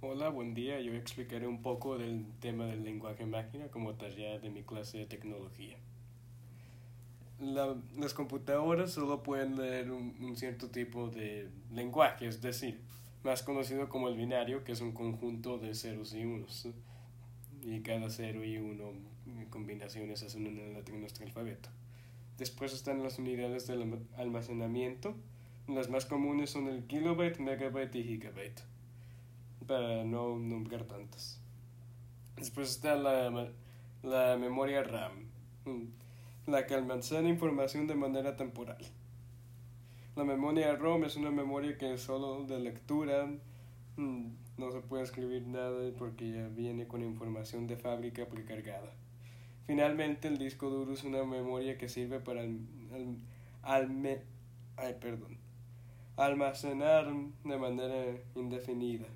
Hola, buen día. Yo explicaré un poco del tema del lenguaje máquina como tarea de mi clase de tecnología. La- las computadoras solo pueden leer un, cierto tipo de lenguaje, es decir, más conocido como el binario, que es un conjunto de ceros y unos. Y cada cero y uno en combinaciones hacen una letra en nuestro alfabeto. Después están las unidades del alm- almacenamiento. Las más comunes son el kilobyte, megabyte y gigabyte para no nombrar tantas. Después está la, la memoria RAM, mm, la que almacena información de manera temporal. La memoria ROM es una memoria que es solo de lectura, mm, no se puede escribir nada porque ya viene con información de fábrica precargada. Finalmente, el disco duro es una memoria que sirve para al- alme- ay, perdón, almacenar de manera indefinida.